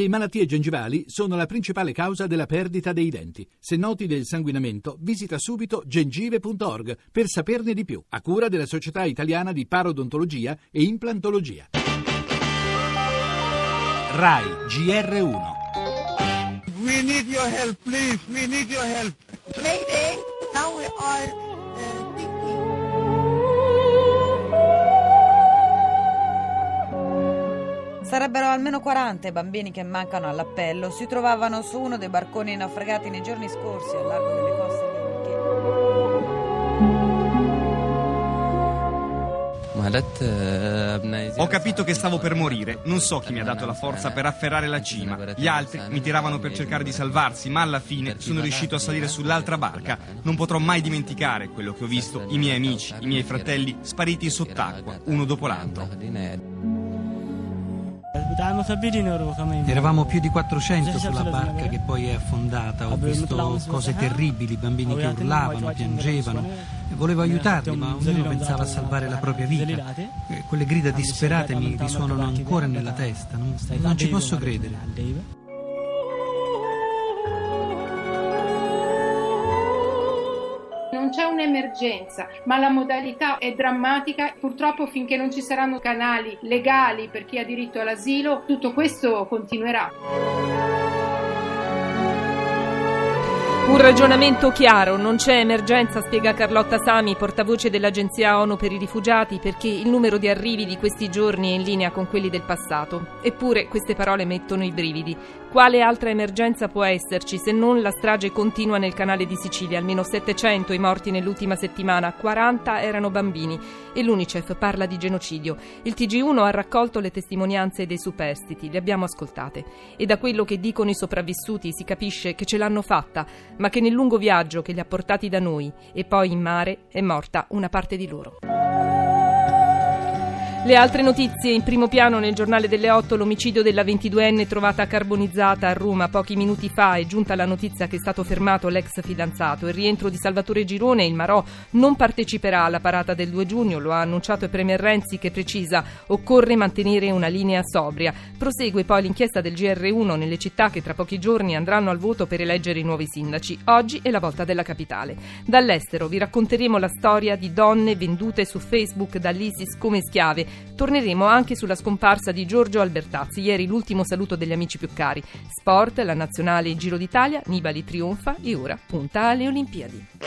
Le malattie gengivali sono la principale causa della perdita dei denti. Se noti del sanguinamento, visita subito gengive.org per saperne di più, a cura della Società Italiana di Parodontologia e Implantologia. RAI GR1 We need your help, please. We need your help. Mayday, now we are Sarebbero almeno 40 i bambini che mancano all'appello. Si trovavano su uno dei barconi naufragati nei giorni scorsi al largo delle coste libiche. Ho capito che stavo per morire, non so chi mi ha dato la forza per afferrare la cima. Gli altri mi tiravano per cercare di salvarsi, ma alla fine sono riuscito a salire sull'altra barca. Non potrò mai dimenticare quello che ho visto, i miei amici, i miei fratelli spariti sott'acqua, uno dopo l'altro. Eravamo più di 400 sulla barca che poi è affondata. Ho visto cose terribili, bambini che urlavano, piangevano. Volevo aiutarli, ma ognuno pensava a salvare la propria vita. Eh, Quelle grida disperate mi risuonano ancora nella testa. Non, non ci posso credere. Un'emergenza, ma la modalità è drammatica. Purtroppo finché non ci saranno canali legali per chi ha diritto all'asilo, tutto questo continuerà. Un ragionamento chiaro, non c'è emergenza, spiega Carlotta Sami, portavoce dell'Agenzia ONU per i rifugiati, perché il numero di arrivi di questi giorni è in linea con quelli del passato. Eppure queste parole mettono i brividi. Quale altra emergenza può esserci se non la strage continua nel canale di Sicilia? Almeno 700 i morti nell'ultima settimana, 40 erano bambini e l'UNICEF parla di genocidio. Il TG1 ha raccolto le testimonianze dei superstiti, le abbiamo ascoltate e da quello che dicono i sopravvissuti si capisce che ce l'hanno fatta ma che nel lungo viaggio che li ha portati da noi e poi in mare è morta una parte di loro. Le altre notizie in primo piano nel giornale delle 8 l'omicidio della 22enne trovata carbonizzata a Roma pochi minuti fa è giunta la notizia che è stato fermato l'ex fidanzato. Il rientro di Salvatore Girone, il Marò, non parteciperà alla parata del 2 giugno, lo ha annunciato il Premier Renzi che precisa occorre mantenere una linea sobria. Prosegue poi l'inchiesta del GR1 nelle città che tra pochi giorni andranno al voto per eleggere i nuovi sindaci. Oggi è la volta della capitale. Dall'estero vi racconteremo la storia di donne vendute su Facebook dall'ISIS come schiave Torneremo anche sulla scomparsa di Giorgio Albertazzi, ieri l'ultimo saluto degli amici più cari. Sport, la nazionale Giro d'Italia, Nibali trionfa e ora punta alle Olimpiadi.